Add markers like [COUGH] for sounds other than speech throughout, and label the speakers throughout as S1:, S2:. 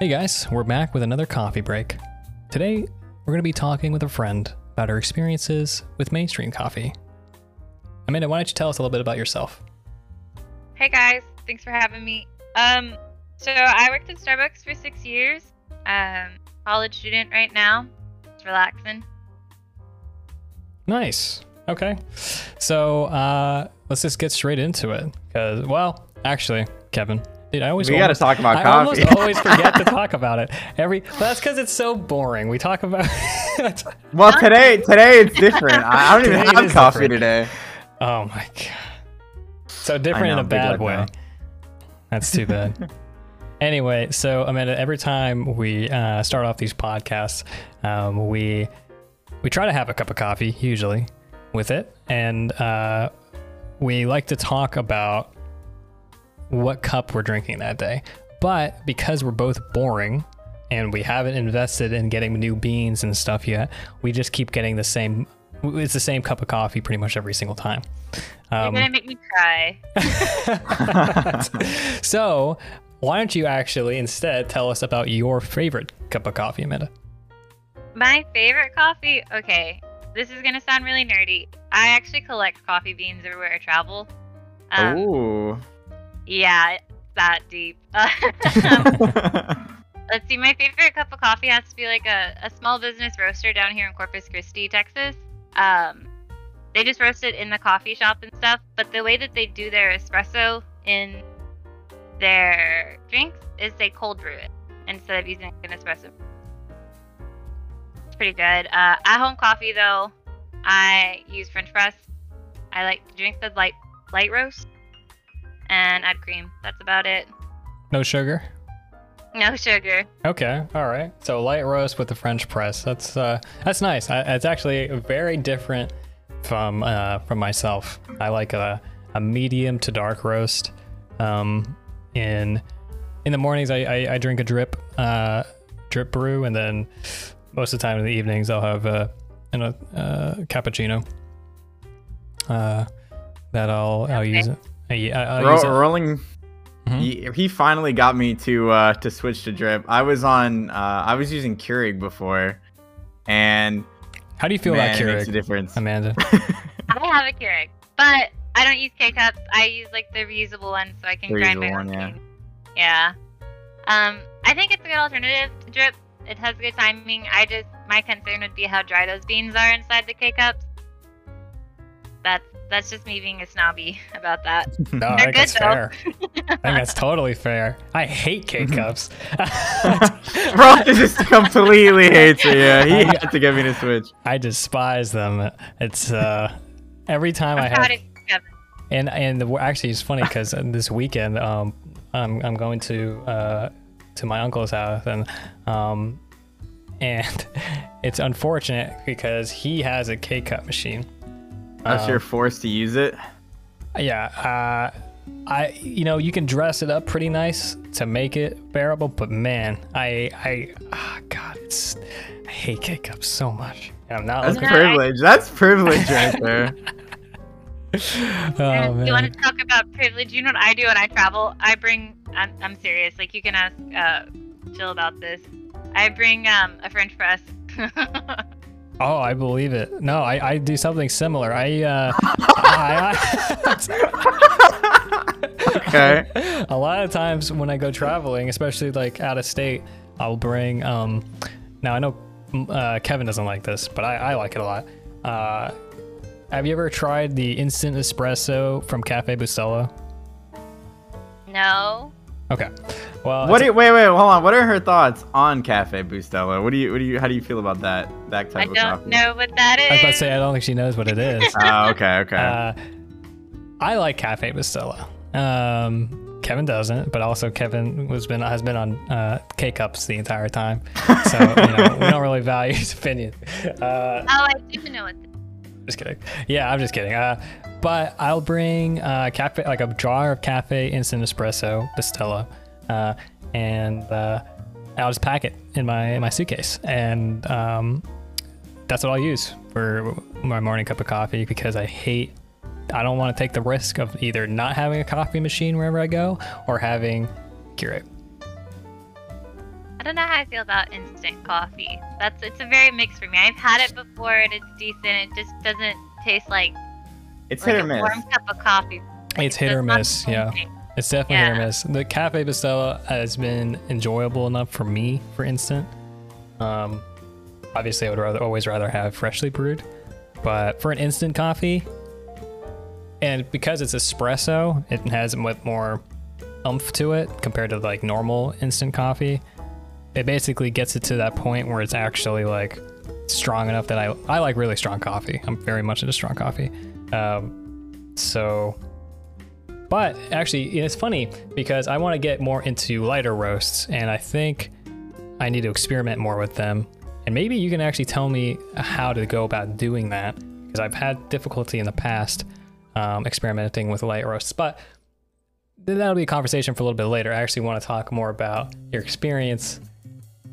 S1: Hey guys, we're back with another coffee break. Today, we're going to be talking with a friend about her experiences with mainstream coffee. Amanda, why don't you tell us a little bit about yourself?
S2: Hey guys, thanks for having me. Um, so I worked at Starbucks for six years. Um, college student right now. Just relaxing.
S1: Nice. Okay. So uh, let's just get straight into it. Because, well, actually, Kevin, dude, I always
S3: We gotta talk about coffee.
S1: I
S3: coffee.
S1: almost always [LAUGHS] forget to talk about it. Every well, that's because it's so boring. We talk about. [LAUGHS]
S3: Well, today today it's different. I, I don't even
S1: Today it
S3: have coffee
S1: different.
S3: today.
S1: oh my god. So different
S3: I
S1: in a bad
S3: letdown.
S1: way. That's too bad. [LAUGHS] anyway, so Amanda, every time we uh, start off these podcasts, um, we we try to have a cup of coffee usually with it, and uh, we like to talk about what cup we're drinking that day. But because we're both boring and we haven't invested in getting new beans and stuff yet, we just keep getting the same. It's the same cup of coffee pretty much every single time.
S2: You're
S1: Um,
S2: gonna make me cry. [LAUGHS]
S1: so, why don't you actually instead tell us about your favorite cup of coffee, Amanda?
S2: My favorite coffee. Okay, this is gonna sound really nerdy. I actually collect coffee beans everywhere I travel. Um,
S3: Ooh.
S2: Yeah, it's that deep. [LAUGHS] [LAUGHS] Let's see. My favorite cup of coffee has to be like a, a small business roaster down here in Corpus Christi, Texas. Um, they just roast it in the coffee shop and stuff. But the way that they do their espresso in their drinks is they cold brew it instead of using an espresso. It's pretty good. Uh, at home coffee though, I use French press. I like to drink the light light roast and add cream. That's about it.
S1: No sugar.
S2: No sugar.
S1: Okay, all right. So light roast with the French press. That's uh, that's nice. I, it's actually very different from uh, from myself. I like a, a medium to dark roast. Um, in in the mornings, I, I, I drink a drip uh, drip brew, and then most of the time in the evenings, I'll have a an, uh, cappuccino. Uh, that I'll I'll use it. I, I'll
S3: Ro-
S1: use it.
S3: rolling.
S1: Mhm.
S3: He, he finally got me to uh, to switch to drip. I was on. Uh, I was using Keurig before, and
S1: How do you feel
S3: man,
S1: about
S3: it makes a
S1: Keurig,
S3: difference.
S1: Amanda? [LAUGHS]
S2: I have a Keurig, but I don't use K cups. I use like the reusable one so I can
S3: The
S2: grind my own
S3: yeah.
S2: beans. Yeah. Um, I think it's a good alternative to drip. It has good timing. I just my concern would be how dry those beans are inside the K cups. That's that's just me being a snobby [LAUGHS] about that. [LAUGHS]
S1: No, I
S2: They're
S1: think that's
S2: though.
S1: fair. I think that's totally fair. I hate K cups. [LAUGHS]
S3: Bro just completely hates it. Yeah, he had to get me to switch.
S1: I despise them. It's uh, every time I
S2: I'm proud
S1: have,
S2: of you, Kevin.
S1: and and the, actually it's funny because this weekend um, I'm I'm going to uh, to my uncle's house and um, and it's unfortunate because he has a K cup machine.
S3: Unless
S1: Um,
S3: you're forced to use it.
S1: Yeah, uh, I you know you can dress it up pretty nice to make it bearable, but man, I I ah, God, it's I hate K cups so much. And I'm not
S3: That's
S1: looking.
S2: I-
S3: privilege. That's privilege right [LAUGHS] there. [LAUGHS]
S1: Oh
S2: And you want to talk about privilege? You know what I do when I travel? I bring. I'm, I'm serious. Like you can ask uh, Jill about this. I bring um, a French press. [LAUGHS]
S1: oh I believe it. No, I I do something similar. I uh, I, [LAUGHS]
S3: Okay.
S1: I, a lot of times when I go traveling, especially like out of state, I'll bring um. Now I know uh, Kevin doesn't like this, but I, I like it a lot. Uh, have you ever tried the instant espresso from Cafe Bustelo?
S2: no.
S1: Okay. Well,
S3: What do you, wait, wait, hold on. What are her thoughts on Cafe Bustelo? What do you, what do you, how do you feel about that, that
S2: I
S3: type of
S2: don't
S3: coffee?
S2: know what that is.
S1: I was about to say I don't think she knows what it is. [LAUGHS]
S3: Oh, okay, okay.
S1: uh, I like Cafe Bustelo. Um, Kevin doesn't, but also Kevin was been has been on uh, K cups the entire time, so you know we don't really value his opinion. Uh,
S2: Oh, I do know what.
S1: Just kidding. Yeah, I'm just kidding. Uh, but I'll bring uh, cafe like a jar of cafe instant espresso Bustelo, uh, and uh, I'll just pack it in my in my suitcase, and um, that's what I'll use for my morning cup of coffee because I hate. I don't want to take the risk of either not having a coffee machine wherever I go or having Keurig.
S2: I don't know how I feel about instant coffee. That's it's a very mixed for me. I've had it before and it's decent. It just doesn't taste like
S3: It's
S2: like
S3: hit
S2: a
S3: or miss.
S2: warm cup of coffee. Like,
S1: It's
S2: it
S1: hit or miss, yeah.
S2: thing.
S1: It's definitely hit or miss. The Cafe Bustelo has been enjoyable enough for me for instant. Um, obviously, I would rather always rather have freshly brewed, but for an instant coffee, and because it's espresso, it has much more umph to it compared to like normal instant coffee. It basically gets it to that point where it's actually like strong enough that I I like really strong coffee. I'm very much into strong coffee. Um, so but actually, it's funny because I want to get more into lighter roasts, and I think I need to experiment more with them. And maybe you can actually tell me how to go about doing that because I've had difficulty in the past um, experimenting with light roasts. But that'll be a conversation for a little bit later. I actually want to talk more about your experience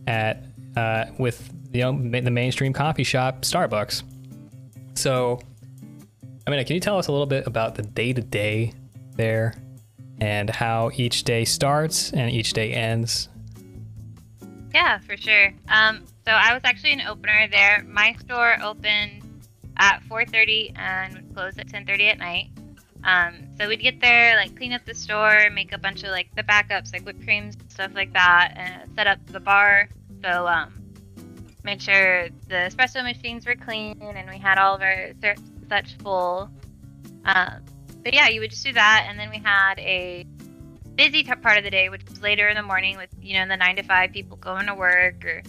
S1: at uh, with you know the mainstream coffee shop Starbucks. So, I mean, can you tell us a little bit about the day to day there and how each day starts and each day ends?
S2: Yeah, for sure. Um, so I was actually an opener there. My store opened at 4:30 and would close at 10:30 at night. Um, so we'd get there, like clean up the store, make a bunch of like the backups, like whipped creams, stuff like that, and set up the bar. So um, made sure the espresso machines were clean and we had all of our ser- such full. Um, but yeah, you would just do that, and then we had a busy t- part of the day, which was later in the morning with you know the nine to five people going to work or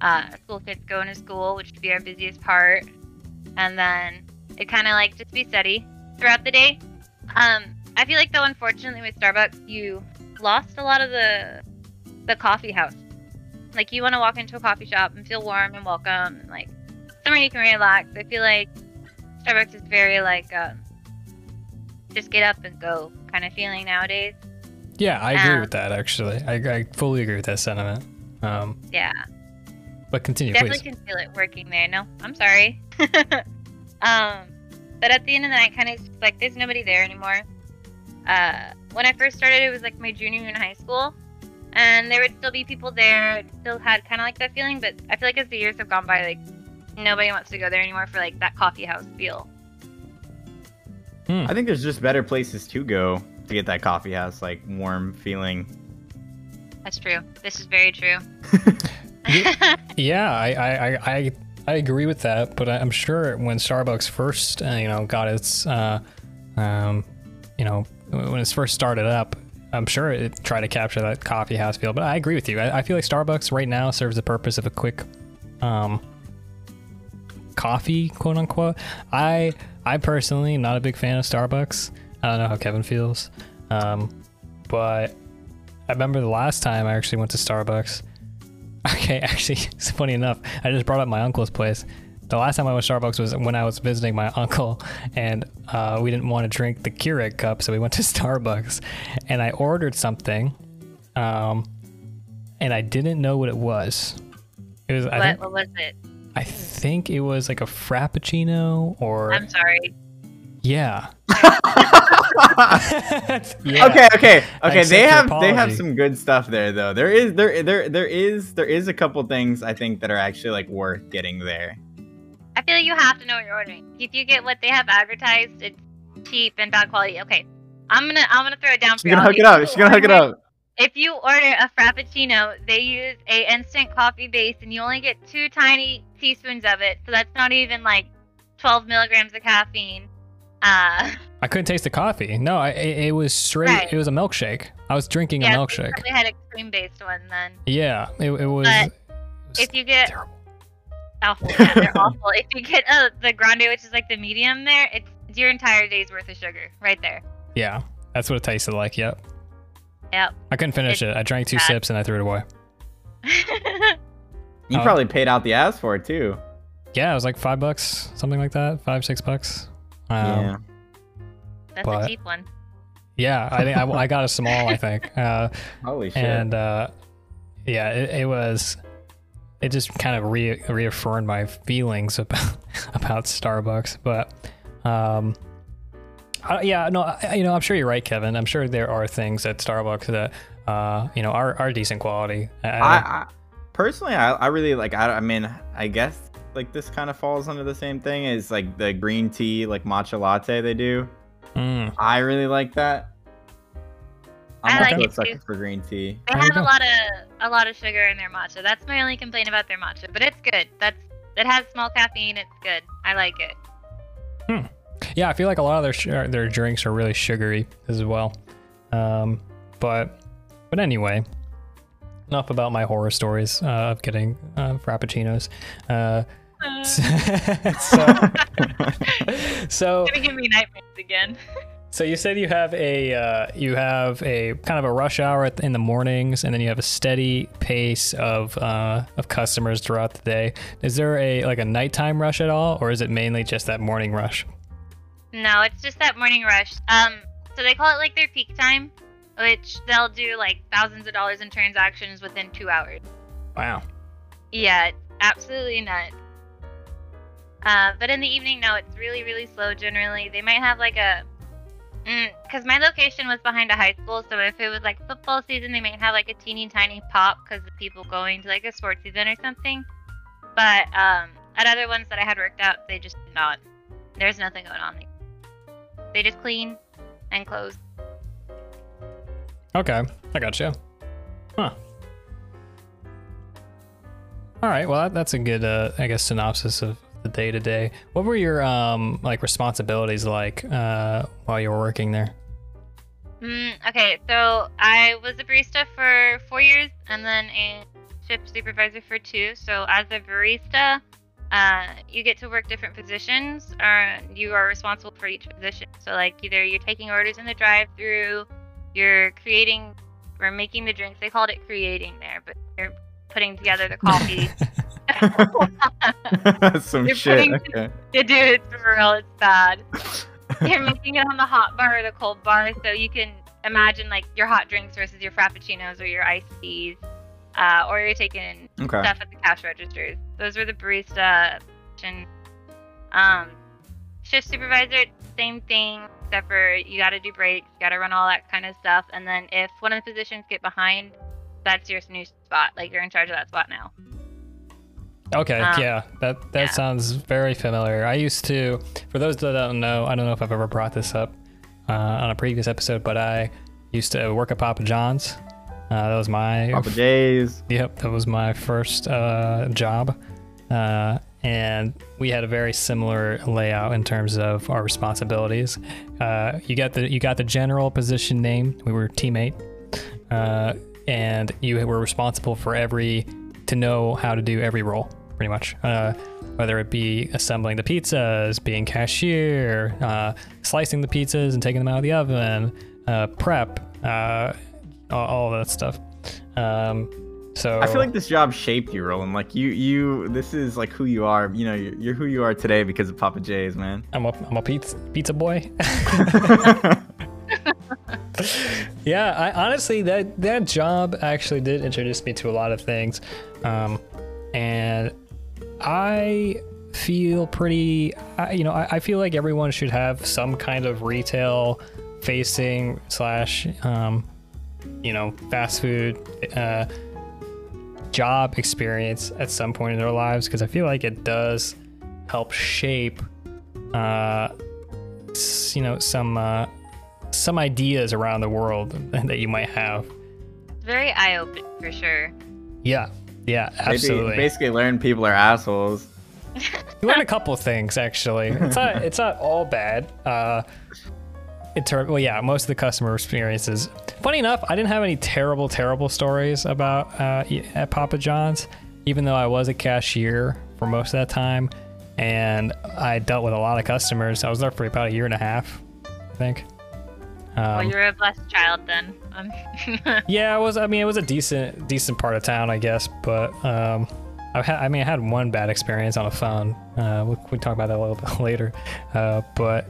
S2: uh, school kids going to school, which would be our busiest part. And then it kind of like just be steady throughout the day. Um, I feel like though, unfortunately, with Starbucks, you lost a lot of the the coffee house. Like you want to walk into a coffee shop and feel warm and welcome, and like somewhere you can relax. I feel like Starbucks is very like um, just get up and go kind of feeling nowadays.
S1: Yeah, I agree
S2: Um,
S1: with that. Actually, I, I fully agree with that sentiment. Um,
S2: Yeah.
S1: but continue,
S2: definitely
S1: please.
S2: can feel it working there. No, I'm sorry. [LAUGHS] um, but at the end of the night, kind of like there's nobody there anymore. Uh, when I first started, it was like my junior year in high school, and there would still be people there. It still had kind of like that feeling, but I feel like as the years have gone by, like nobody wants to go there anymore for like that coffee house feel.
S3: I think there's just better places to go to get that coffee house like warm feeling.
S2: That's true. This is very true. [LAUGHS] [LAUGHS]
S1: Yeah, I, I, I, I, I agree with that. But I- I'm sure when Starbucks first, uh, you know, got its, uh, um, you know, when it first started up, I'm sure it tried to capture that coffee house feel. But I agree with you. I, I feel like Starbucks right now serves the purpose of a quick, um, coffee, quote unquote. I, I personally am not a big fan of Starbucks. I don't know how Kevin feels, um, but I remember the last time I actually went to Starbucks. [LAUGHS] Okay, actually, [LAUGHS] it's funny enough. I just brought up my uncle's place. The last time I went to Starbucks was when I was visiting my uncle, and uh, we didn't want to drink the Keurig cup, so we went to [LAUGHS] Starbucks, and I ordered something, um, and I didn't know what it was. It was I
S2: what,
S1: think
S2: what was it?
S1: I think it was like a frappuccino or
S2: I'm sorry.
S1: yeah. [LAUGHS] Yeah.
S3: Okay, okay, okay. They
S1: your
S3: have they have some good stuff there though. There is there there there is there is a couple things I think that are actually like worth getting there.
S2: I feel like you have to know what you're ordering. If you get what they have advertised, it's cheap and bad quality. Okay, I'm gonna I'm gonna throw it down for
S3: She's gonna hook it
S2: If
S3: up.
S2: you
S3: She's gonna hook it up.
S2: If you order a frappuccino, they use a instant coffee base, and you only get two tiny teaspoons of it. So that's not even like 12 milligrams of caffeine. Uh,
S1: I couldn't taste the coffee. No, I, it, it was straight.
S2: Right.
S1: It was a milkshake. I was drinking
S2: yeah,
S1: a
S2: so you
S1: milkshake.
S2: probably had a cream-based one then.
S1: Yeah, it, it was.
S2: But
S1: it was
S2: If you get
S1: terrible.
S2: Awful, yeah, they're awful. If you get uh, the grande, which is like the medium, there, it's your entire day's worth of sugar right there.
S1: Yeah, that's what it tasted like. Yep.
S2: Yep.
S1: I couldn't finish it. I drank two
S2: bad.
S1: sips and I threw it away. [LAUGHS]
S3: You
S1: Oh.
S3: probably paid out the ass for it too.
S1: Yeah, it was like five bucks, something like that. Five, six bucks. Um,
S3: yeah.
S2: That's
S1: But-
S2: a cheap one.
S1: yeah. I think I, I got a small. I think. [LAUGHS] Uh,
S3: Holy shit.
S1: and uh, yeah, it, it was. It just kind of re- reaffirmed my feelings about [LAUGHS] about Starbucks, but um, Uh, yeah, no, I, you know, I'm sure you're right, Kevin. I'm sure there are things at Starbucks that, uh, you know, are, are decent quality. I, I,
S3: I, I personally, I, I really like. I, I mean, I guess like this kind of falls under the same thing as like the green tea, like matcha latte they do.
S1: Mm,
S3: I really like that.
S2: I
S3: I'm
S2: like
S3: also a
S2: it
S3: sucker
S2: too.
S3: for green tea.
S2: They
S1: There you
S2: have a lot of a lot of sugar in their matcha. That's my only complaint about their matcha, but it's good. That's it has small caffeine. It's good. I like it. Hmm.
S1: yeah, I feel like a lot of their sh- their drinks are really sugary as well. Um, but but anyway, enough about my horror stories uh, of getting uh, frappuccinos. Uh, [LAUGHS] so, [LAUGHS] so
S2: Gonna give me nightmares again.
S1: So you said you have a uh, you have a kind of a rush hour in the mornings, and then you have a steady pace of uh, of customers throughout the day. Is there a like a nighttime rush at all, or is it mainly just that morning rush?
S2: No, it's just that morning rush. Um, so they call it like their peak time, which they'll do like thousands of dollars in transactions within two hours.
S1: Wow.
S2: Yeah, absolutely nuts. Uh, but in the evening, no, it's really, really slow generally. They might have like a. Because my location was behind a high school, so if it was like football season, they might have like a teeny tiny pop because of people going to like a sports event or something. But um, at other ones that I had worked out, they just did not. There's nothing going on. They just clean and close.
S1: Okay, I got you. Huh. All right. Well, that's a good, uh, I guess, synopsis of the day to day. What were your um like responsibilities like uh, while you were working there?
S2: Mm, okay, so I was a barista for four years and then a shift supervisor for two. So as a barista, uh, you get to work different positions, or you are responsible for each position. So like either you're taking orders in the drive-through, you're creating or making the drinks. They called it creating there, but you're putting together the [LAUGHS] coffee.
S3: That's [LAUGHS] some
S2: You're
S3: shit.
S2: putting-
S3: Okay.
S2: Yeah, dude, it's for real. It's bad. [LAUGHS] You're making it on the hot bar or the cold bar, so you can imagine like your hot drinks versus your frappuccinos or your iced teas, uh, or you're taking
S3: Okay.
S2: stuff at the cash registers. Those were the barista position. Um, shift supervisor, same thing, except for you got to do breaks, you got to run all that kind of stuff, and then if one of the positions get behind, that's your new spot. Like you're in charge of that spot now.
S1: Okay,
S2: Um,
S1: yeah, that that
S2: yeah.
S1: sounds very familiar. I used to, for those that don't know, I don't know if I've ever brought this up uh, on a previous episode, but I used to work at Papa John's. Uh, that was my
S3: Papa J's.
S1: Yep, that was my first uh, job. Uh, and we had a very similar layout in terms of our responsibilities. Uh, you got the you got the general position name. We were teammate, uh, and you were responsible for every to know how to do every role, pretty much. Uh, whether it be assembling the pizzas, being cashier, uh, slicing the pizzas and taking them out of the oven, uh, prep, uh, all, all that stuff. Um, so
S3: I feel like this job shaped you, Roland. Like you, you. This is like who you are. You know, you're, you're who you are today because of Papa J's, man.
S1: I'm a I'm a pizza pizza boy. [LAUGHS] yeah, I honestly that that job actually did introduce me to a lot of things, um, and I feel pretty. I, you know, I, I feel like everyone should have some kind of retail facing slash, um, you know, fast food. Uh, job experience at some point in their lives because I feel like it does help shape uh, you know some uh, some ideas around the world [LAUGHS] that you might have.
S2: Very eye opening for sure.
S1: Yeah, yeah,
S3: Maybe-
S1: absolutely.
S3: basically, learn people are assholes.
S1: You learn a couple things actually. It's not it's not all bad. Uh, in term, well, yeah, most of the customer experiences. Funny enough, I didn't have any terrible, terrible stories about uh, at Papa John's, even though I was a cashier for most of that time, and I dealt with a lot of customers. I was there for about a year and a half, I think.
S2: Well,
S1: Um,
S2: you're a blessed child then. Um, [LAUGHS]
S1: yeah, it was. I mean, it was a decent, decent part of town, I guess. But um, I had. I mean, I had one bad experience on a phone. Uh, we we talk about that a little [LAUGHS] bit later. Uh, but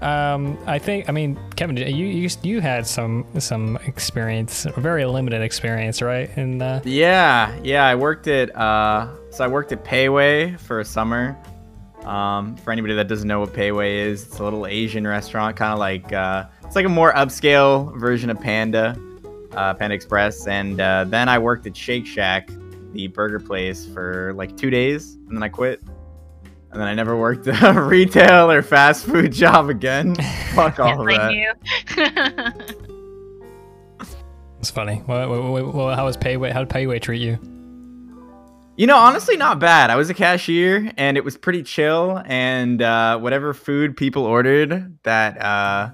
S1: um, I think. I mean, Kevin, you you you had some some experience, a very limited experience, right? In uh,
S3: Yeah, yeah. I worked at uh, so I worked at Pei Wei for a summer, Um, for anybody that doesn't know what Pei Wei is, it's a little Asian restaurant, kind of like uh, it's like a more upscale version of Panda, uh, Panda Express. And uh, then I worked at Shake Shack, the burger place, for like two days, and then I quit. And then I never worked [LAUGHS] a retail or fast food [LAUGHS] job again. Fuck all [LAUGHS] of that.
S2: knew.
S1: It's funny. What, what, what, what, how was Pei Wei? How did Pei Wei treat you?
S3: You know, honestly, not bad. I was a cashier, and it was pretty chill. And uh, whatever food people ordered that uh,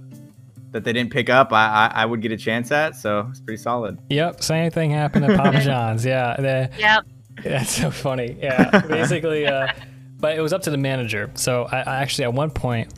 S3: that they didn't pick up, I, I I would get a chance at. So it's pretty solid.
S1: Yep, same thing happened at Papa [LAUGHS] John's. Yeah, they-
S2: yep.
S1: that's so funny. Yeah, basically, uh, but it was up to the manager. So I, I actually at one point.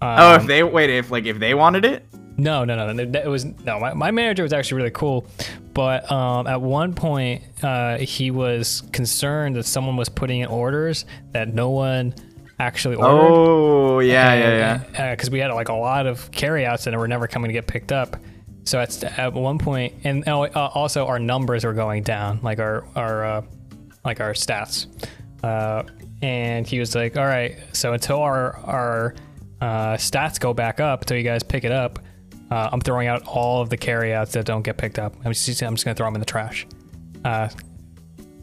S1: Um,
S3: oh, if they wait, if like if they wanted it,
S1: No, no, no, no. It was no. My, my manager was actually really cool, but um, at one point uh, he was concerned that someone was putting in orders that no one actually ordered.
S3: oh yeah, yeah, yeah.
S1: Because we had like a lot of carryouts and were never coming to get picked up. So at at one point, and oh, uh, also our numbers were going down, like our our uh, like our stats. Uh, and he was like, "All right, so until our our uh, stats go back up, until you guys pick it up, uh, I'm throwing out all of the carryouts that don't get picked up. I'm just I'm just gonna throw them in the trash." Uh,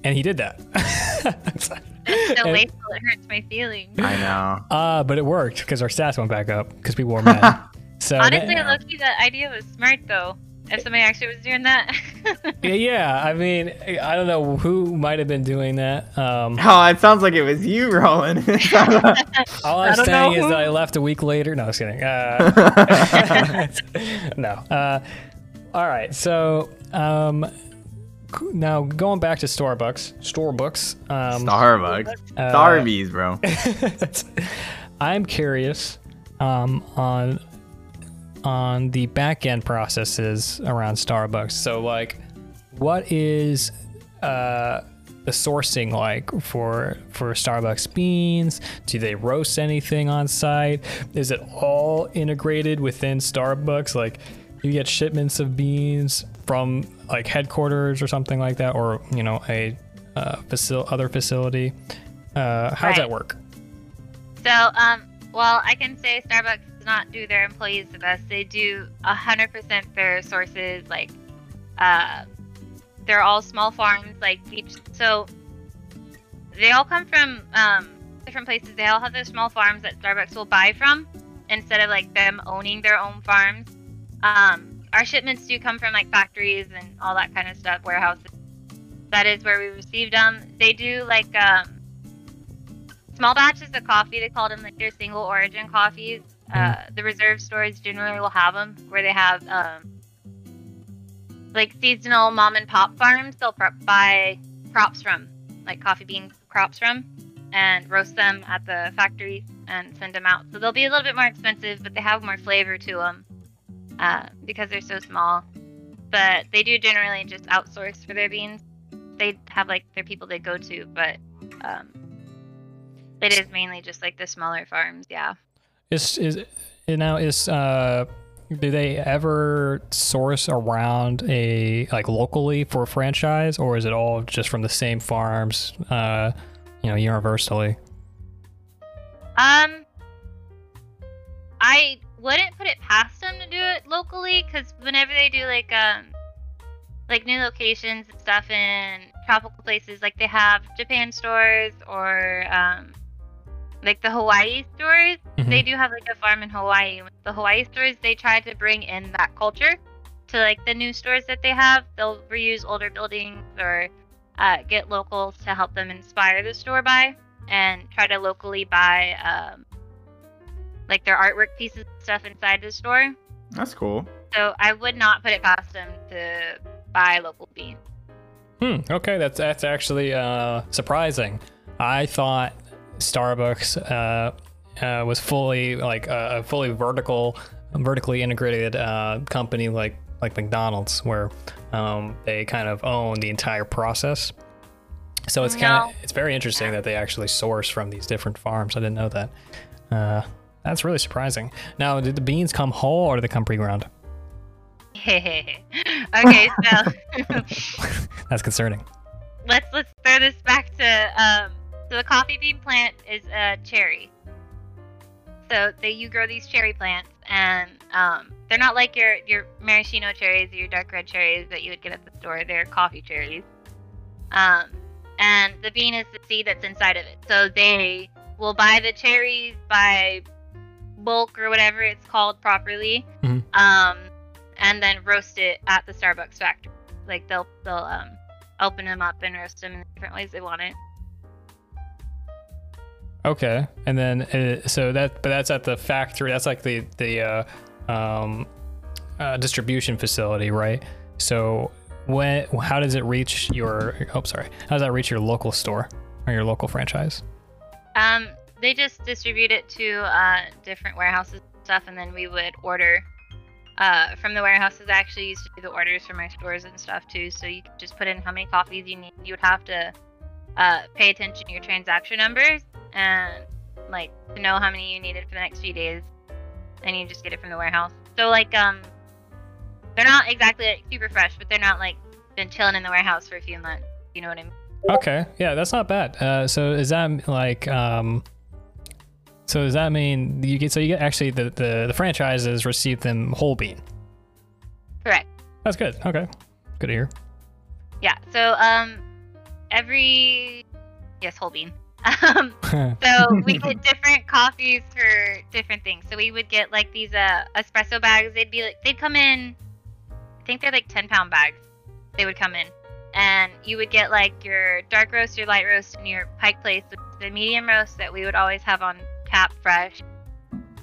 S1: and he did that. [LAUGHS]
S2: It's
S1: And-
S2: wasteful. It hurts my feelings.
S3: I know.
S1: Uh, but it worked because our stats went back up because we were mad. [LAUGHS] So
S2: Honestly,
S1: that-
S2: Loki, that idea was smart though. If somebody actually was doing that. [LAUGHS]
S1: yeah, yeah, I mean, I don't know who might have been doing that. Um,
S3: Oh, it sounds like it was you, Roland. [LAUGHS]
S1: all
S2: I
S1: I'm saying is that I left a week later. No, I was kidding. Uh, no. Uh, all right, so um, c- now going back to Starbucks, Starbucks. Um,
S3: Starbucks,
S1: uh,
S3: Starbies, bro. [LAUGHS]
S1: I'm curious um, on on the back end processes around Starbucks. So, like, what is uh, the sourcing like for for Starbucks beans? Do they roast anything on site? Is it all integrated within Starbucks? Like, you get shipments of beans from like headquarters or something like that, or you know, a uh, facil- other facility. Uh, how does that work?
S2: So, um, well, I can say Starbucks does not do their employees the best. They do 100% their sources, like, uh, they're all small farms, like each. So, they all come from um, different places. They all have those small farms that Starbucks will buy from instead of like them owning their own farms. Um, our shipments do come from like factories and all that kind of stuff, warehouses. That is where we receive them. They do like um, small batches of coffee. They call them like their single origin coffees. Uh, the reserve stores generally will have them where they have um, like seasonal mom and pop farms. They'll buy crops from, like coffee bean crops from, and roast them at the factory and send them out. So they'll be a little bit more expensive, but they have more flavor to them uh, because they're so small. But they do generally just outsource for their beans. They have like their people they go to, but um, it is mainly just like the smaller farms. Yeah.
S1: Is is now is uh do they ever source around a like locally for a franchise or is it all just from the same farms uh you know universally?
S2: Um, I wouldn't put it past them to do it locally because whenever they do like um, like new locations and stuff in tropical places, like they have Japan stores or um, like the Hawaii stores,
S1: Mhm.
S2: they do have like a farm in Hawaii. The Hawaii stores, they try to bring in that culture to like the new stores that they have. They'll reuse older buildings or uh, get locals to help them inspire the store by and try to locally buy um, like their artwork pieces and stuff inside the store.
S3: That's cool.
S2: So I would not put it past them to buy local beans.
S1: Hmm, okay, that's that's actually uh surprising. I thought Starbucks uh, uh was fully like a a fully vertical vertically integrated uh company like like McDonald's where um they kind of own the entire process. So it's kind of it's very interesting that they actually source from these different farms. I didn't know that. That's really surprising. Now, did the beans come whole or did they come pre-ground? [LAUGHS] [LAUGHS]
S2: okay, so [LAUGHS]
S1: That's concerning.
S2: let's let's throw this back to um, So the coffee bean plant is a cherry. So they you grow these cherry plants, and um, they're not like your your maraschino cherries or your dark red cherries that you would get at the store. They're coffee cherries. Um, and the bean is the seed that's inside of it. So they will buy the cherries by bulk or whatever it's called properly,
S1: Mhm.
S2: um, and then roast it at the Starbucks factory. Like they'll they'll um, open them up and roast them in different ways they want it.
S1: Okay, and then uh, so that but that's at the factory. That's like the the uh, um, uh, distribution facility, right? So when how does it reach your? Oh, sorry. How does that reach your local store or your local franchise?
S2: Um, they just distribute it to uh, different warehouses and stuff, and then we would order uh, from the warehouses. I actually used to do the orders for my stores and stuff too. So you just put in how many coffees you need. You would have to uh, pay attention to your transaction numbers and like to know how many you needed for the next few days, and you just get it from the warehouse. So like um, they're not exactly like, super fresh, but they're not like been chilling in the warehouse for a few months. You know what I mean?
S1: Okay, yeah, that's not bad. Uh, so is that like um, so does that mean you get so you get actually the the, the franchises receive them whole bean?
S2: Correct.
S1: That's good. Okay, good to hear.
S2: Yeah. So um, every yes, whole bean. [LAUGHS] Um, [LAUGHS] so we get different coffees for different things. So we would get like these uh espresso bags. They'd be like they'd come in. I think they're like ten pound bags. They would come in, and you would get like your dark roast, your light roast, and your pike place, the medium roast that we would always have on tap fresh.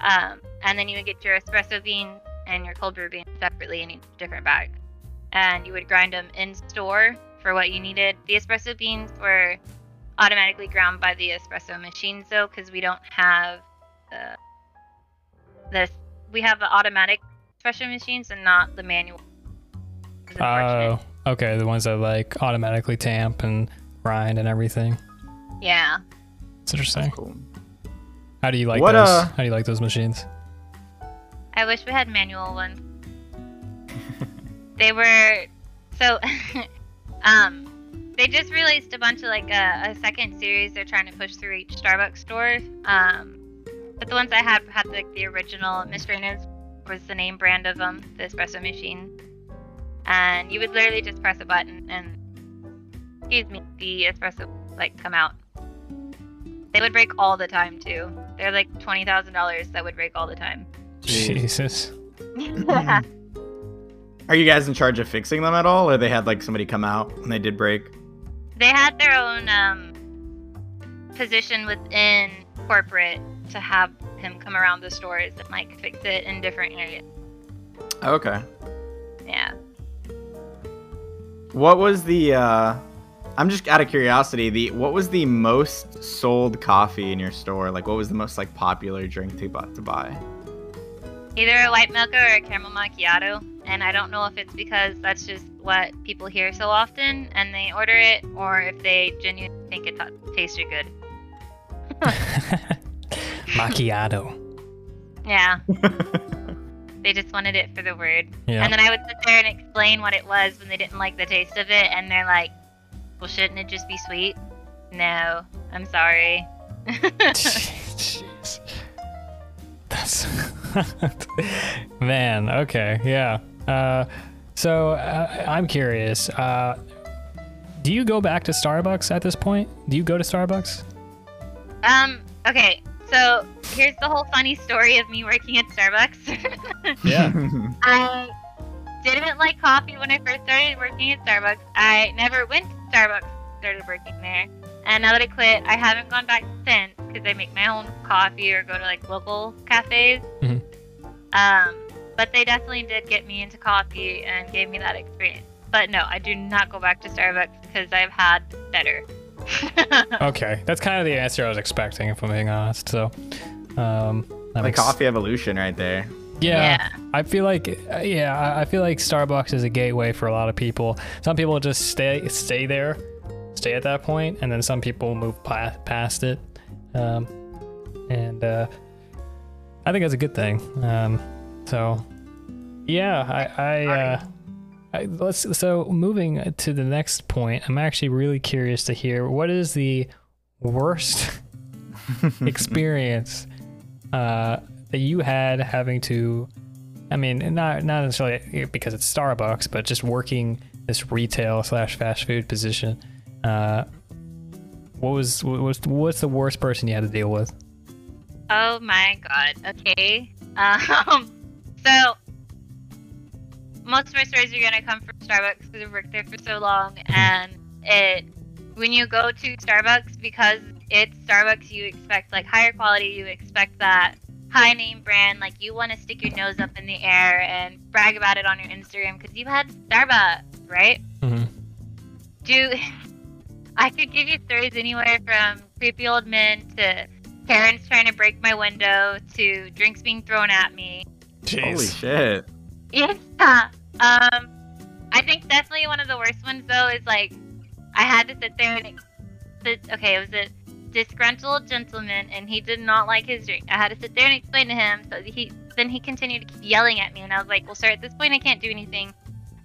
S2: Um, and then you would get your espresso bean and your cold brew bean separately in each different bag. And you would grind them in store for what you needed. The espresso beans were automatically ground by the espresso machines though, because we don't have the this. We have the automatic espresso machines and not the manual. It's unfortunate.
S1: Oh, okay. The ones that like automatically tamp and grind and everything.
S2: yeah.
S1: It's interesting.
S3: Cool.
S1: How do you like
S3: What,
S1: those?
S3: uh,
S1: How do you like those machines?
S2: I wish we had manual ones. [LAUGHS] they were so [LAUGHS] um they just released a bunch of like a, a second series they're trying to push through each Starbucks store. Um but the ones I had had like the original Mastrena's was the name brand of them, the espresso machine. And you would literally just press a button and excuse me, the espresso like come out. They would break all the time too. They're like twenty thousand dollars that would break all the time.
S1: Jesus. [LAUGHS]
S3: Are you guys in charge of fixing them at all, or they had like somebody come out and they did break?
S2: they had their own um, position within corporate to have him come around the stores and like fix it in different areas.
S3: Okay.
S2: Yeah.
S3: What was the? uh I'm just out of curiosity. The what was the most sold coffee in your store? Like, what was the most like popular drink to buy? To buy?
S2: Either a white mocha or a caramel macchiato. And I don't know if it's because that's just what people hear so often and they order it, or if they genuinely think it t- tasted good. [LAUGHS] [LAUGHS]
S1: Macchiato.
S2: Yeah. [LAUGHS] they just wanted it for the word.
S1: Yeah.
S2: And then I would sit there and explain what it was when they didn't like the taste of it, and they're like, "Well, shouldn't it just be sweet?" No, I'm sorry. [LAUGHS]
S1: Jeez. That's [LAUGHS] man. Okay, yeah. Uh, so uh, I'm curious. Uh, do you go back to Starbucks at this point? Do you go to Starbucks?
S2: Um. Okay. So here's the whole funny story of me working at Starbucks. [LAUGHS]
S1: Yeah.
S2: I didn't like coffee when I first started working at Starbucks. I never went to Starbucks. Started working there, and now that I quit, I haven't gone back since because I make my own coffee or go to like local cafes.
S1: Mhm.
S2: Um, but they definitely did get me into coffee and gave me that experience. But no, I do not go back to Starbucks because I've had better. [LAUGHS]
S1: Okay, that's kind of the answer I was expecting, if I'm being honest. So, um, that
S3: like
S1: makes-
S3: coffee evolution right there.
S1: Yeah, I feel like uh, yeah, I- I feel like Starbucks is a gateway for a lot of people. Some people just stay stay there, stay at that point, and then some people move pa- past it. Um, and uh, I think that's a good thing. Um, so yeah, I, I, uh, I let's so moving to the next point. I'm actually really curious to hear what is the worst [LAUGHS] experience uh, that you had having to? I mean, not not necessarily because it's Starbucks, but just working this retail slash fast food position. Uh, what was what was what's the worst person you had to deal with?
S2: Oh my god. Okay. Um. [LAUGHS] So most of my stories are gonna come from Starbucks because I've worked there for so long, [LAUGHS] and it when you go to Starbucks because it's Starbucks, you expect like higher quality. You expect that high name brand. Like you want to stick your nose up in the air and brag about it on your Instagram because you had Starbucks, right?
S1: Mm-hmm.
S2: do [LAUGHS] I could give you stories anywhere from creepy old men to parents trying to break my window to drinks being thrown at me.
S3: Holy shit.
S2: Yeah. [LAUGHS] Um I think definitely one of the worst ones though is like I had to sit there and ex- okay, it was a disgruntled gentleman and he did not like his drink. I had to sit there and explain to him so he then he continued to keep yelling at me and I was like, Well sir, at this point I can't do anything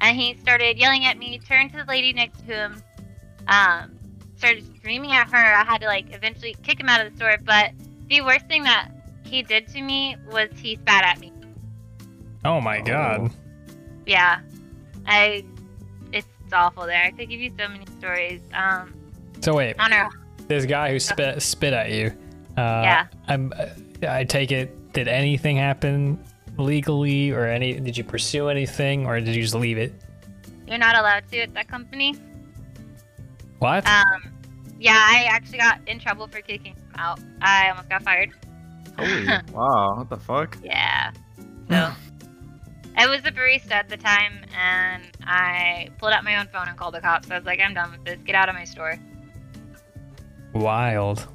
S2: and he started yelling at me, turned to the lady next to him, um, started screaming at her. I had to like eventually kick him out of the store. But the worst thing that he did to me was he spat at me.
S1: Oh my god.
S2: Yeah, I. It's awful there. I could give you so many stories. Um,
S1: So wait,
S2: I don't know.
S1: This guy who spit spit at you. Uh,
S2: Yeah.
S1: I'm. I take it. Did anything happen legally, or any? Did you pursue anything, or did you just leave it?
S2: You're not allowed to at that company.
S1: What?
S2: Um, yeah, I actually got in trouble for kicking him out. I almost got fired.
S3: Holy [LAUGHS] wow, what the fuck?
S2: Yeah. So I was a barista at the time, and I pulled out my own phone and called the cops. I was like, "I'm done with this. Get out of my store."
S1: Wild.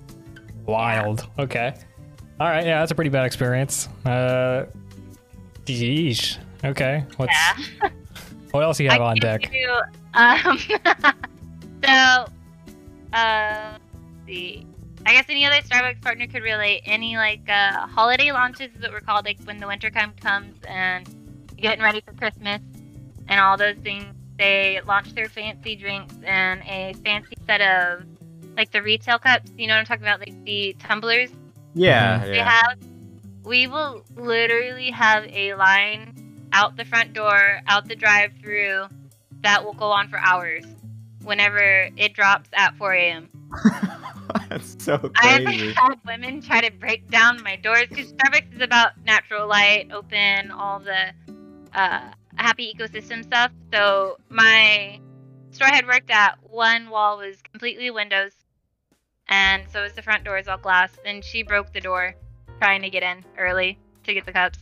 S1: Wild. Okay. All right. Yeah, that's a pretty bad experience. Uh, geesh. Okay. What's
S2: yeah. [LAUGHS]
S1: what else do you have
S2: I
S1: on deck?
S2: do, um, [LAUGHS] so, uh, let's see. I guess any other Starbucks partner could relate. Any like uh, holiday launches is what we're called, like when the winter time comes and getting ready for Christmas and all those things. They launch their fancy drinks and a fancy set of like the retail cups. You know what I'm talking about, like the tumblers.
S3: Yeah,
S2: We
S3: yeah.
S2: have, we will literally have a line out the front door, out the drive-through, that will go on for hours. Whenever it drops at 4 a.m. [LAUGHS]
S3: That's so
S2: I've had women try to break down my doors because Starbucks is about natural light, open, all the uh, happy ecosystem stuff. So my store had worked at one wall was completely windows, and so was the front door is all glass. And she broke the door trying to get in early to get the cups.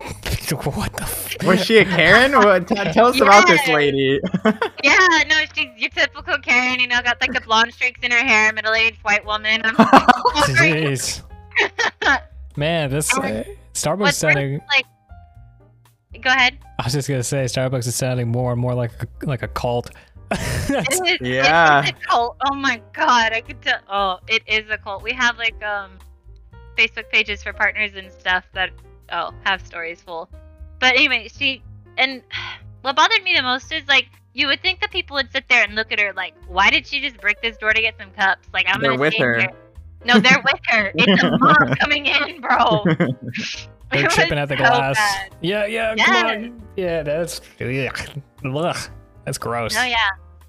S2: [LAUGHS]
S1: what the? F-
S3: Was she a Karen? What, t- tell us about this lady. [LAUGHS]
S2: Yeah, no, she's your typical Karen. You know, got like the [LAUGHS] blonde streaks in her hair, middle-aged white woman. I'm like, "Oh, great."
S1: Jeez. Man, this uh, Starbucks
S2: What's
S1: sounding.
S2: like, go ahead.
S1: I was just gonna say Starbucks is sounding more and more like a, like a cult. That's- [LAUGHS]
S2: It is,
S3: Yeah.
S2: It's a cult. Oh my god, I could tell. Oh, it is a cult. We have like um Facebook pages for partners and stuff that oh have stories full. But anyway, she and [SIGHS] what bothered me the most is like you would think that people would sit there and look at her like, why did she just break this door to get some cups? Like I'm
S3: They're
S2: gonna
S3: with
S2: stay
S3: her.
S2: here. No, they're with her. It's a mom [LAUGHS] coming in, bro. [LAUGHS]
S1: They're
S2: It was
S1: chipping at the
S2: so
S1: glass.
S2: bad.
S1: Yeah, yeah, come
S2: Yes.
S1: on. Yeah, that's ugh. That's gross.
S2: Oh yeah,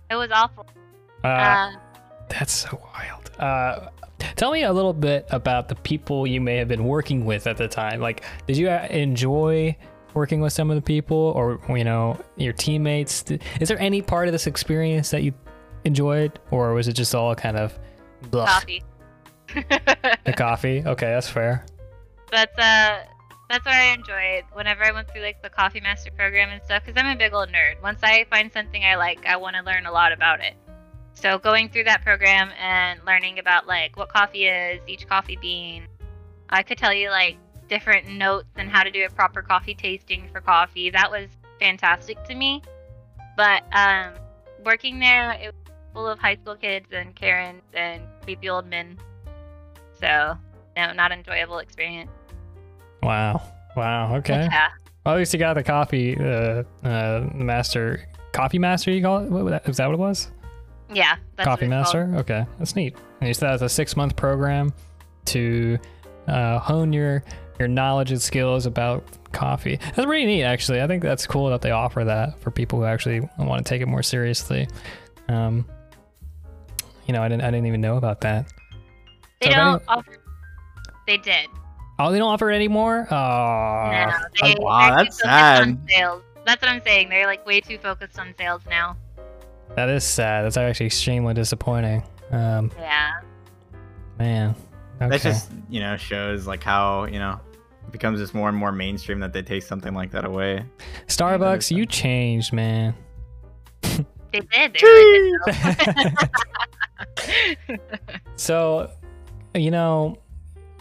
S2: it was awful.
S1: Uh,
S2: Uh,
S1: That's so wild. Uh, tell me a little bit about the people you may have been working with at the time. Like, did you uh, enjoy working with some of the people, or you know, your teammates? Is there any part of this experience that you enjoyed, or was it just all kind of blah,
S2: coffee. [LAUGHS]
S1: the coffee? Okay, that's fair.
S2: that's uh that's what I enjoyed whenever I went through like the coffee master program and stuff because I'm a big old nerd. Once I find something I like, I want to learn a lot about it. So going through that program and learning about like what coffee is, each coffee bean, I could tell you like different notes and how to do a proper coffee tasting for coffee. That was fantastic to me. But um, working there, it was full of high school kids and Karens and creepy old men. So no, not enjoyable experience.
S1: Wow. Wow. Okay.
S2: Yeah.
S1: Well, at least you got the coffee, uh, uh, master, coffee master. You call it? What, was that- is that what it was?
S2: Yeah, that's
S1: Coffee
S2: what called.
S1: Master. Okay, that's neat. And you said that's a six month program to uh, hone your your knowledge and skills about coffee. That's pretty neat, actually. I think that's cool that they offer that for people who actually want to take it more seriously. Um, you know, I didn't I didn't even know about that.
S2: They
S1: So
S2: don't
S1: any-
S2: offer. They did.
S1: Oh, they don't offer it anymore. Oh,
S2: no, they,
S3: wow, that's sad.
S2: Sales. That's what I'm saying. They're like way too focused on sales now.
S1: that is sad. That's actually extremely disappointing. Um,
S2: Yeah.
S1: man. Okay.
S3: That just you know shows like how you know it becomes just more and more mainstream that they take something like that away.
S1: Starbucks, you changed, man.
S2: They did. They really did. [LAUGHS]
S1: So, you know,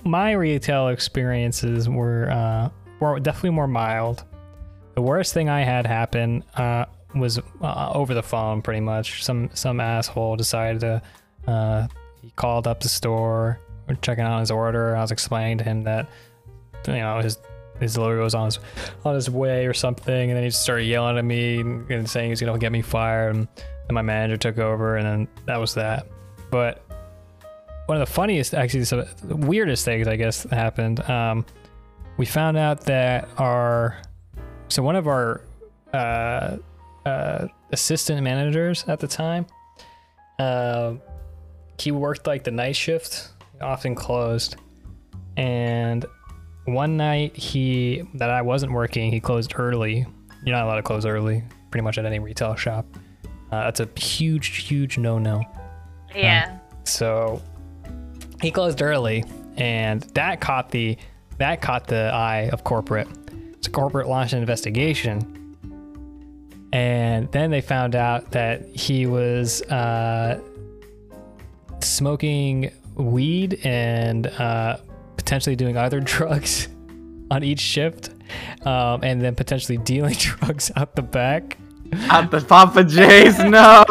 S1: my retail experiences were uh, were definitely more mild. The worst thing I had happen uh, was uh, over the phone, pretty much. Some some asshole decided to. Uh, he called up the store, checking out his order. I was explaining to him that, you know, his his delivery was on his on his way or something, and then he just started yelling at me and, and saying he's gonna get me fired. And then my manager took over, and then that was that. But one of the funniest, actually, so the weirdest things I guess happened. Um, we found out that our so one of our uh, uh, assistant managers at the time, uh, he worked like the night shift, often closed, and one night he that I wasn't working, he closed early. You're not allowed to close early, pretty much at any retail shop. Uh, that's a huge, huge no-no.
S2: yeah.
S1: So he closed early, and that caught the that caught the eye of corporate. So corporate launched an investigation, and then they found out that he was uh, smoking weed and uh, potentially doing other [LAUGHS] drugs on each shift, um, and then potentially dealing [LAUGHS] drugs out the back.
S3: At the Papa J's, no.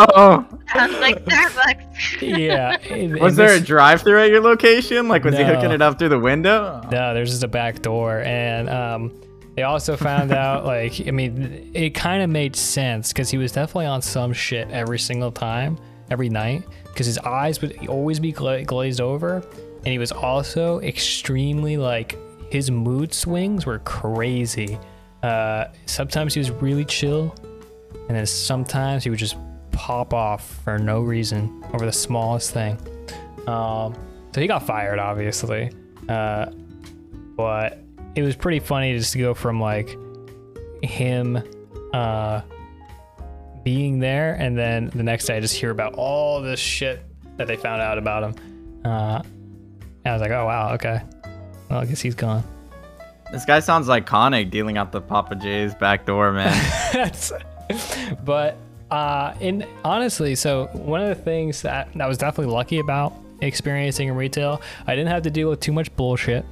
S2: Sounds like Starbucks.
S1: Yeah. and-
S3: Was
S1: and
S3: there a drive-through at your location? Like, was he hooking it up through the window?
S1: No, there's just a back door, and um, they also found [LAUGHS] out like I mean, it kind of made sense because he was definitely on some shit every single time, every night, because his eyes would always be gla- glazed over, and he was also extremely like his mood swings were crazy. Uh, sometimes he was really chill, and then sometimes he would just pop off for no reason over the smallest thing. Um, so he got fired, obviously. Uh, but it was pretty funny just to go from like him uh, being there, and then the next day I just hear about all this shit that they found out about him. Uh, and I was like, oh wow, okay. Well, I guess he's gone.
S3: This guy sounds iconic dealing out the Papa J's back door, man.
S1: That's, [LAUGHS] [LAUGHS] [LAUGHS] but uh, in honestly, so one of the things that I was definitely lucky about experiencing in retail, I didn't have to deal with too much bullshit.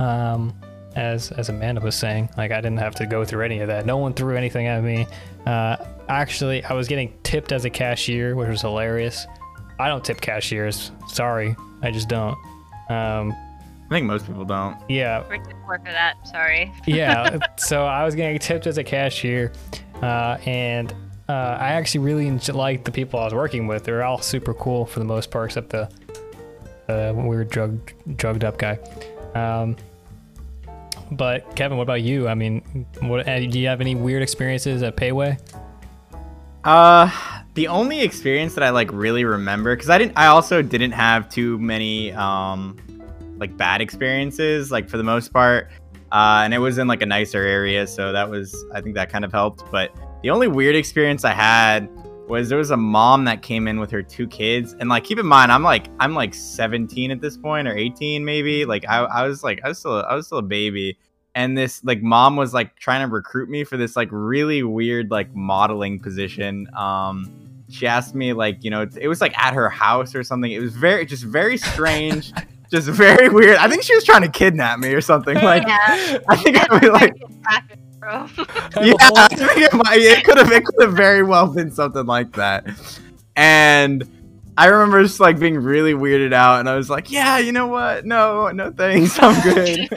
S1: Um, as as Amanda was saying, like I didn't have to go through any of that. No one threw anything at me. Uh, actually, I was getting tipped as a cashier, which was hilarious. I don't tip cashiers. Sorry, I just don't. Um,
S3: I think most people don't.
S1: yeah,
S2: We're too poor for that. Sorry.
S1: yeah [LAUGHS] so i was getting tipped as a cashier uh, and uh, i actually really liked the people i was working with. They were all super cool for the most part except the uh, weird drug drugged up guy. Um, but kevin what about you? I mean what uh, do you have any weird experiences at Pei Wei?
S3: Uh, the only experience that I like really remember, because I didn't, I also didn't have too many um, like bad experiences, like for the most part. Uh, and it was in like a nicer area, so that was, I think that kind of helped. But the only weird experience I had was there was a mom that came in with her two kids, and like keep in mind, I'm like, I'm like 17 at this point or 18 maybe. Like I, I was like, I was still, I was still a baby. And this like mom was like trying to recruit me for this like really weird like modeling position. Um she asked me like you know it, it was like at her house or something. It was very just very [LAUGHS] strange just very weird i think she was trying to kidnap me or something like
S2: Yeah.
S3: i think i was like [LAUGHS] yeah, I think it, might, it could have it could have very well been something like that. And I remember just like being really weirded out, and I was like, "Yeah, you know what? No, no thanks, I'm [LAUGHS] good."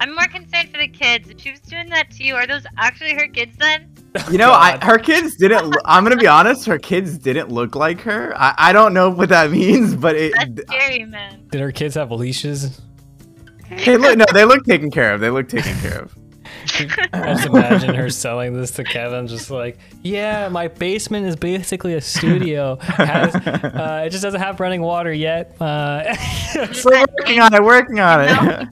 S2: I'm more concerned for the kids. If she was doing that to you, are those actually her kids then?
S3: You know, I, her kids didn't. I'm gonna be honest. Her kids didn't look like her. I, I don't know what that [LAUGHS] means, but it.
S2: That's scary, man.
S1: Did her kids have leashes?
S3: They look no. They look taken care of. They look taken care of.
S1: I just imagine her selling this to Kevin, just like, yeah, my basement is basically a studio. Has, uh, it just doesn't have running water yet. Uh, [LAUGHS]
S3: We're working on it. Working on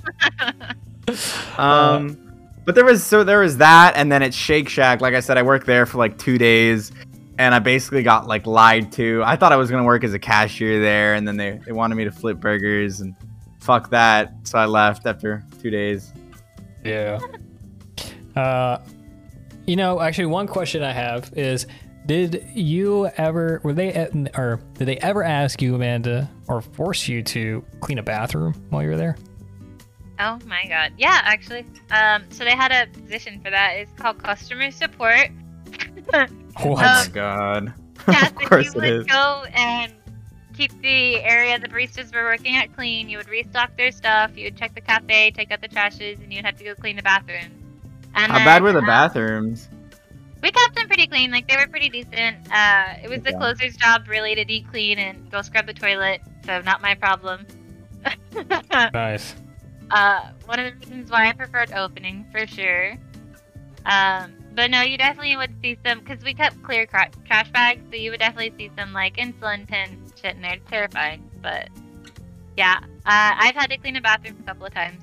S3: it. [LAUGHS] um, but there was so there was that, and then at Shake Shack, like I said, I worked there for like two days, and I basically got like lied to. I thought I was gonna work as a cashier there, and then they they wanted me to flip burgers, and fuck that. So I left after two days.
S1: yeah. Uh, you know, actually, one question I have is. Did you ever were they or did they ever ask you Amanda or force you to clean a bathroom while you were there?
S2: Oh my god. Yeah, actually. Um, so they had a position for that. It's called customer support.
S1: What? [LAUGHS]
S3: Oh
S2: Um,
S3: god. [LAUGHS]
S2: Yeah,
S3: of
S2: so
S3: course
S2: you
S3: it
S2: would
S3: is.
S2: go and keep the area the baristas were working at clean. You would restock their stuff. You would check the cafe, take out the trashes, and you'd have to go clean the bathrooms. And
S3: How
S2: then,
S3: bad were the
S2: um,
S3: bathrooms?
S2: We kept them pretty clean. Like they were pretty decent. Uh, it was the closer's job really to deep clean and go scrub the toilet. So not my problem. [LAUGHS]
S1: nice.
S2: Uh, one of the reasons why I preferred opening for sure. Um, but no, you definitely would see some because we kept clear cra- trash bags, so you would definitely see some like insulin tins shit in there. It's terrifying, but yeah, uh, I've had to clean a bathroom a couple of times.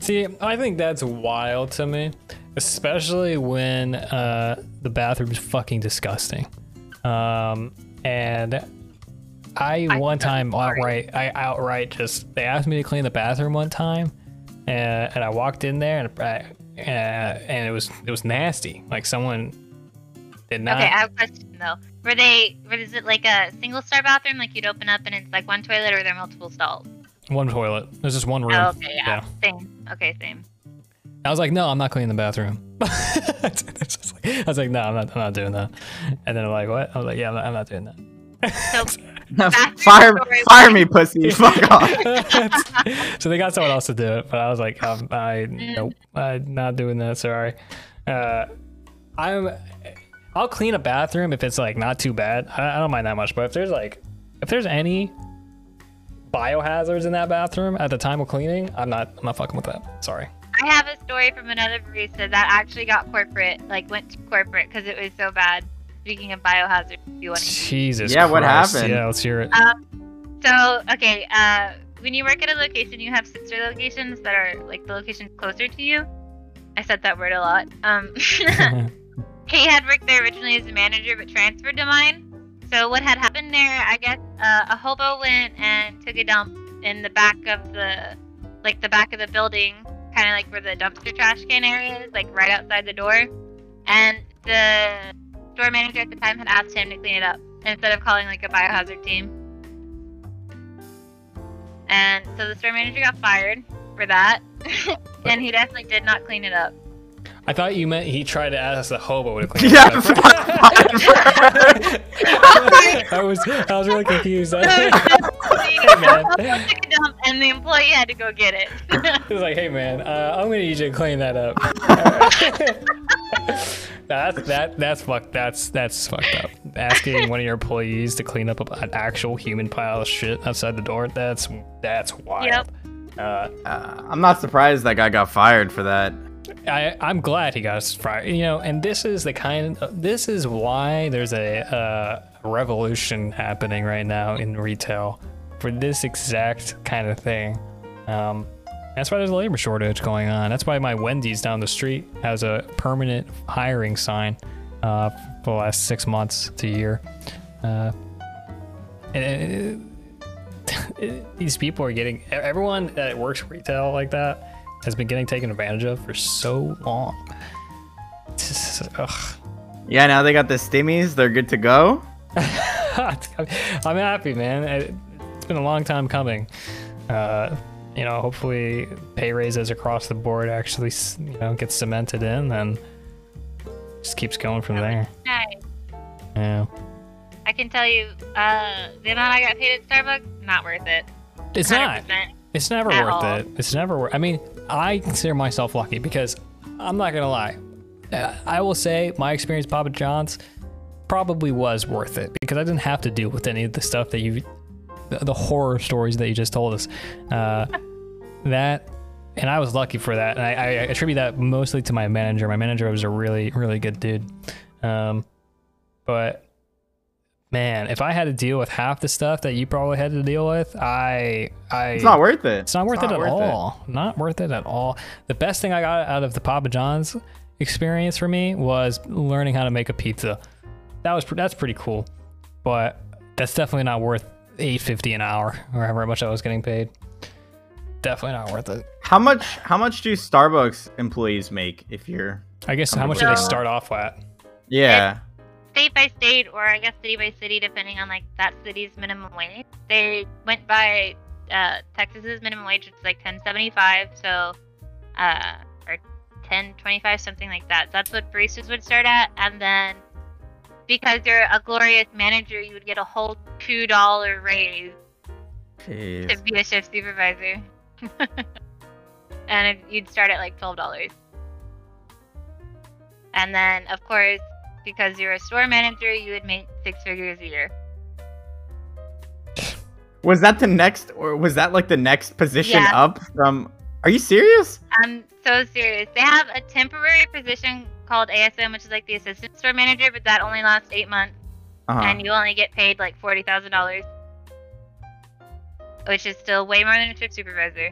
S1: See, I think that's wild to me, especially when uh, the bathroom's fucking disgusting. Um, and I
S2: I-
S1: one time outright, I outright just they asked me to clean the bathroom one time, and, and I walked in there and I, uh, and it was it was nasty. Like someone did not.
S2: Okay, I have a question though. Were they? Was it like a single star bathroom, like you'd open up and it's like one toilet, or are there multiple stalls?
S1: one toilet. There's just one room.
S2: Oh, okay, yeah,
S1: Yeah.
S2: same. Okay, same.
S1: I was like, no, I'm not cleaning the bathroom. [LAUGHS] It's just like- I was like, no, I'm not, I'm not doing that. And then I'm like, what? I was like, yeah, I'm not, I'm not doing that.
S2: So [LAUGHS] [LAUGHS]
S3: fire, fire me, pussy. [LAUGHS] Fuck off.
S1: so they got someone else to do it, but I was like, um, I nope, I'm not doing that. Sorry. Uh, I'm. I'll clean a bathroom if it's like not too bad. I, I don't mind that much. But if there's like, if there's any biohazards in that bathroom at the time of cleaning, I'm not. I'm not fucking with that. Sorry.
S2: I have a story from another barista that actually got corporate, like went to corporate because it was so bad. Speaking of biohazard, if you want to.
S1: Jesus.
S3: Yeah, what happened?
S1: Yeah, let's hear it.
S2: So okay, uh, when you work at a location, you have sister locations that are like the locations closer to you. I said that word a lot. Um, [LAUGHS] [LAUGHS] he had worked there originally as a manager, but transferred to mine. So what had happened there? I guess uh, a hobo went and took a dump in the back of the, like the back of the building, kind of like where the dumpster trash can area is, like right outside the door. And the store manager at the time had asked him to clean it up instead of calling like a biohazard team. And so the store manager got fired for that, [LAUGHS] and he definitely did not clean it up.
S1: I thought you meant he tried to ask the hobo to clean
S3: Yeah,
S1: it up. [LAUGHS] [LAUGHS] I was I was really confused.
S2: So
S1: Hey,
S2: the
S1: man.
S2: took a dump, and the employee had to go get it.
S1: He was like, "Hey man, uh, I'm gonna need you to clean that up." That's that that's fucked. That's that's fucked up. Asking one of your employees to clean up an actual human pile of shit outside the door. That's that's wild.
S2: Yep.
S1: Uh,
S3: Uh, I'm not surprised that guy got fired for that.
S1: I I'm glad he got fired. You know, and this is the kind. Of, this is why there's a uh, revolution happening right now in retail for this exact kind of thing. Um, that's why there's a labor shortage going on. That's why my Wendy's down the street has a permanent hiring sign uh, for the last six months to a year. Uh, and [LAUGHS] it- these people are getting everyone that works retail like that has been getting taken advantage of for so long. Just- ugh.
S3: Yeah, now they got the stimmies. They're good to go. [LAUGHS]
S1: I'm happy, man. It- It's been a long time coming. Uh, you know, hopefully pay raises across the board actually, you know, get cemented in, and just keeps going from there.
S2: Nice.
S1: Yeah,
S2: I can tell you, uh, the amount I got paid at Starbucks, not worth it.
S1: it's not. It's never worth
S2: all.
S1: it. It's never worth. I mean, I consider myself lucky because I'm not gonna lie. uh, I will say my experience at Papa John's probably was worth it because I didn't have to deal with any of the stuff that you, the, the horror stories that you just told us. Uh, [LAUGHS] that, and I was lucky for that. And I, I attribute that mostly to my manager. My manager was a really, really good dude. Um, but man, if I had to deal with half the stuff that you probably had to deal with, I, I,
S3: It's not worth it.
S1: it's not worth it at all. Not worth it at all. The best thing I got out of the Papa John's experience for me was learning how to make a pizza. That was that's pretty cool, but that's definitely not worth eight fifty an hour or however much I was getting paid. Definitely not worth it.
S3: How much? How much do Starbucks employees make if you're?
S1: I guess how much do they start off at?
S3: Yeah.
S2: State by state, or I guess city by city, depending on like that city's minimum wage. They went by uh, Texas's minimum wage, it's like 10.75, so uh, or 10.25, something like that. That's what baristas would start at, and then because you're a glorious manager, you would get a whole two dollar raise to
S3: Jeez.
S2: be a shift supervisor. [LAUGHS] and you'd start at like twelve dollars. And then, of course, because you're a store manager, you would make six figures a year.
S3: Was that the next, or was that like the next position
S2: Yeah.
S3: up from? Are you serious?
S2: I'm so serious. They have a temporary position called ASM, which is like the assistant store manager, but that only lasts eight months,
S3: Uh-huh.
S2: and you only get paid like forty thousand dollars, which is still way more than a trip supervisor.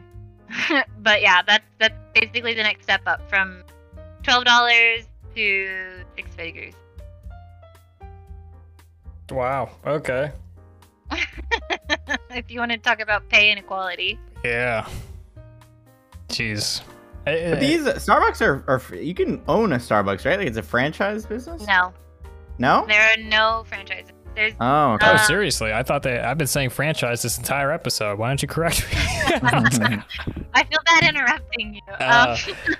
S2: [LAUGHS] but yeah, that's that's basically the next step up from twelve dollars to six figures.
S1: Wow. Okay. [LAUGHS]
S2: if you want to talk about pay inequality.
S1: Yeah. Jeez.
S3: But these Starbucks are, are you can own a Starbucks, right? Like it's a franchise business.
S2: No,
S3: No.
S2: there are no franchises. There's
S3: Oh. Okay.
S1: Oh,
S2: Uh,
S1: seriously? I thought that I've been saying franchise this entire episode. Why don't you correct me? [LAUGHS]
S2: I feel bad interrupting you.
S1: Uh.
S2: Um,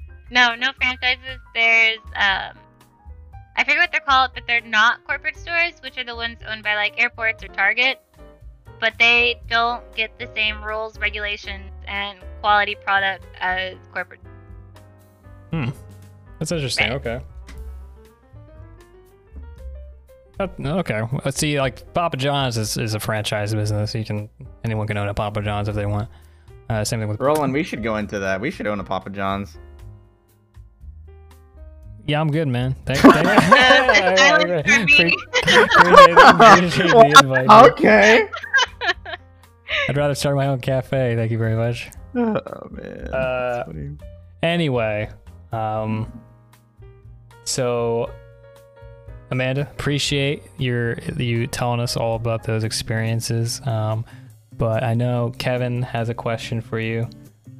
S2: [LAUGHS] no, no franchises. There's um, I forget what they're called, but they're not corporate stores, which are the ones owned by like airports or Target. But they don't get the same rules, regulations, and quality product as corporate. Hmm.
S1: That's interesting.
S2: Right.
S1: Okay. Okay. Let's see. Like Papa John's is, is a franchise business. You can anyone can own a Papa John's if they want. Uh, same thing with
S3: Roland, we should go into that. We should own a Papa John's.
S1: Yeah, I'm good, man. Thank, [LAUGHS] thank,
S2: Silence for me.
S1: Appreciate the [LAUGHS] invite.
S3: okay. [LAUGHS]
S1: I'd rather start my own cafe. Thank you very much.
S3: Oh man.
S1: Uh, Anyway, um, so Amanda, appreciate your you telling us all about those experiences. Um, but I know Kevin has a question for you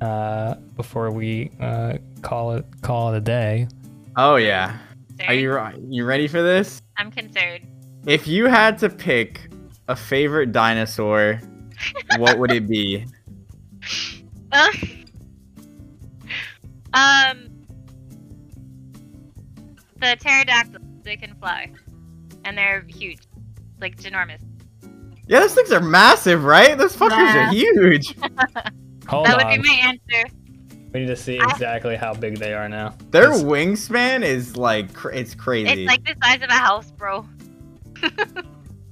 S1: uh, before we uh, call it call it a day.
S3: oh yeah.
S2: Sorry.
S3: Are you you ready for this?
S2: I'm concerned.
S3: If you had to pick a favorite dinosaur, [LAUGHS] what would it be?
S2: Uh, um, the pterodactyls. They can fly, and they're huge, like ginormous.
S3: Yeah, those things are massive, right? Those fuckers
S2: Yeah.
S3: are huge. [LAUGHS]
S1: Hold
S2: that would be my answer.
S1: we need to see
S2: I-
S1: exactly how big they are now.
S3: Their
S1: It's-
S3: wingspan is like cr- it's crazy.
S2: It's like the size of a house, bro. [LAUGHS]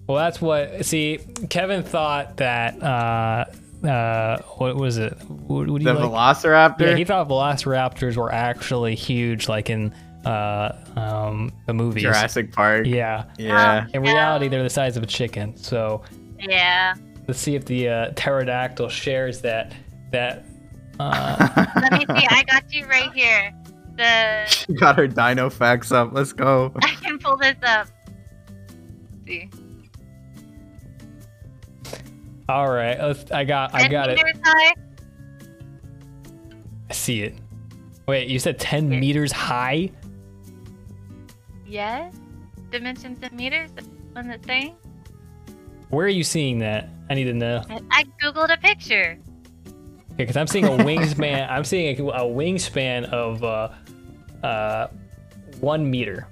S1: Well, that's what. See, Kevin thought that. Uh, uh, what was it? What, what do you
S3: the
S1: like?
S3: Velociraptor.
S1: Yeah, he thought velociraptors were actually huge, like in uh, um, the movies.
S3: Jurassic Park.
S1: Yeah.
S3: Yeah.
S1: In
S2: No.
S1: reality, they're the size of a chicken. So
S2: Yeah.
S1: let's see if the uh, pterodactyl shares that. That. Uh, [LAUGHS]
S2: Let me see. I [LAUGHS] got you right here. The [LAUGHS]
S3: she got her dino facts up. Let's go.
S2: I can pull this up. Let's see.
S1: all right. Let's, I got. I got it.
S2: meters high.
S1: I see it. Wait, you said 10
S2: Yeah.
S1: meters high?
S2: Yes. Dimensions in meters. One that's saying.
S1: Where are you seeing that? I need to know.
S2: I- I googled a picture.
S1: because I'm seeing a [LAUGHS] wingspan. I'm seeing a, a wingspan of uh, uh, one meter.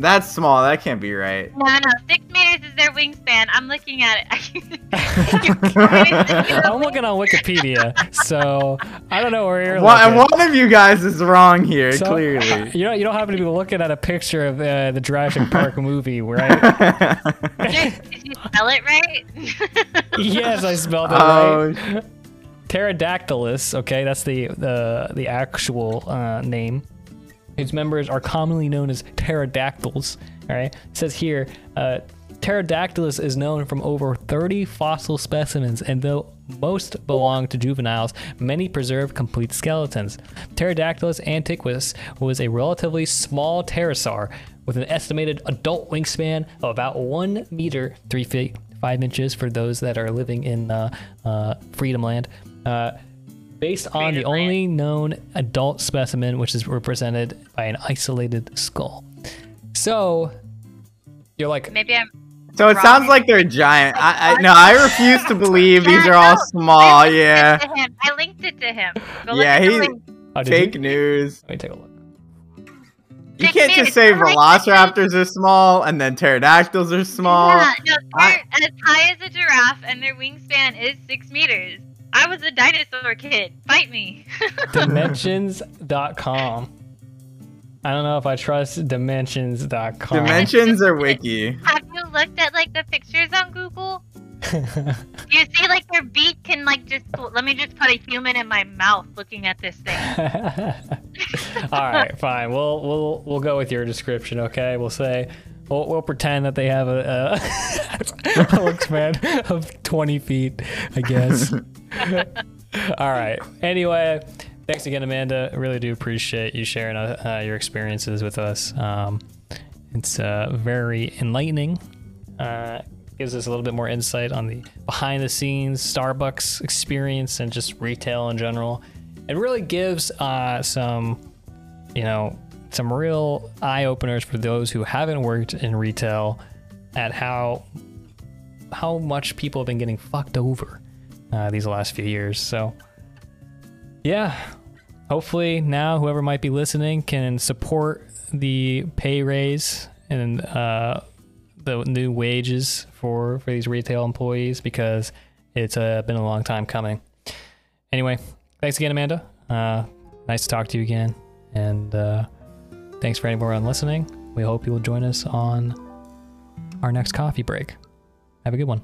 S3: That's small. That can't be right.
S2: No, no, six meters is their wingspan. I'm looking at it. [LAUGHS] [LAUGHS]
S1: I'm looking on Wikipedia, so I don't know where you're
S3: One,
S1: looking.
S3: one of you guys is wrong here,
S1: So,
S3: clearly. [LAUGHS]
S1: You know, you don't happen to be looking at a picture of uh, the Jurassic Park movie, right?
S2: Did did you spell it right?
S1: yes, I spelled it
S3: Oh,
S1: right. Pterodactylus. Okay, that's the the the actual uh, name. Its members are commonly known as pterodactyls. All right, it says here, uh, Pterodactylus is known from over 30 fossil specimens, and though most belong to juveniles, many preserve complete skeletons. Pterodactylus antiquus was a relatively small pterosaur with an estimated adult wingspan of about one meter, three feet, five inches for those that are living in uh, uh, Freedom Land. Uh, based on the
S2: Freedom
S1: only known adult specimen, which is represented by an isolated skull. So, you're like,
S2: Maybe I'm.
S3: so it sounds like they're giant. I, I no, I refuse to believe these are all small.
S2: I
S3: Yeah.
S2: I linked it to him. Go
S3: yeah.
S2: at
S3: He
S2: link.
S1: oh,
S3: fake
S1: you?
S3: news.
S1: Let me take a look.
S3: You
S2: Six
S3: can't just say
S2: I
S3: velociraptors are small and then pterodactyls are small.
S2: Yeah, no, they're as high as a giraffe, and their wingspan is six meters. I was a dinosaur kid. Fight me. [LAUGHS]
S1: Dimensions.com. I don't know if I trust dimensions.com.
S3: Dimensions or wiki?
S2: Have you looked at like the pictures on Google? [LAUGHS] You see, like their beak can like just. Let me just put a human in my mouth looking at this thing. [LAUGHS]
S1: All right, fine. We'll we'll we'll go with your description. Okay, we'll say we'll, we'll pretend that they have a, a, [LAUGHS] wingspan of 20 feet, I guess. [LAUGHS] All right. Anyway, thanks again, Amanda. I really do appreciate you sharing uh, uh, your experiences with us. Um, it's uh, very enlightening. Uh, gives us a little bit more insight on the behind the scenes Starbucks experience and just retail in general. It really gives uh, some, you know, some real eye openers for those who haven't worked in retail at how how much people have been getting fucked over uh, these last few years. So, yeah, hopefully now whoever might be listening can support the pay raise and uh, the new wages for for these retail employees because it's uh, been a long time coming. Anyway, thanks again, Amanda. Uh, nice to talk to you again, and uh, thanks for anyone listening. We hope you will join us on our next coffee break. Have a good one.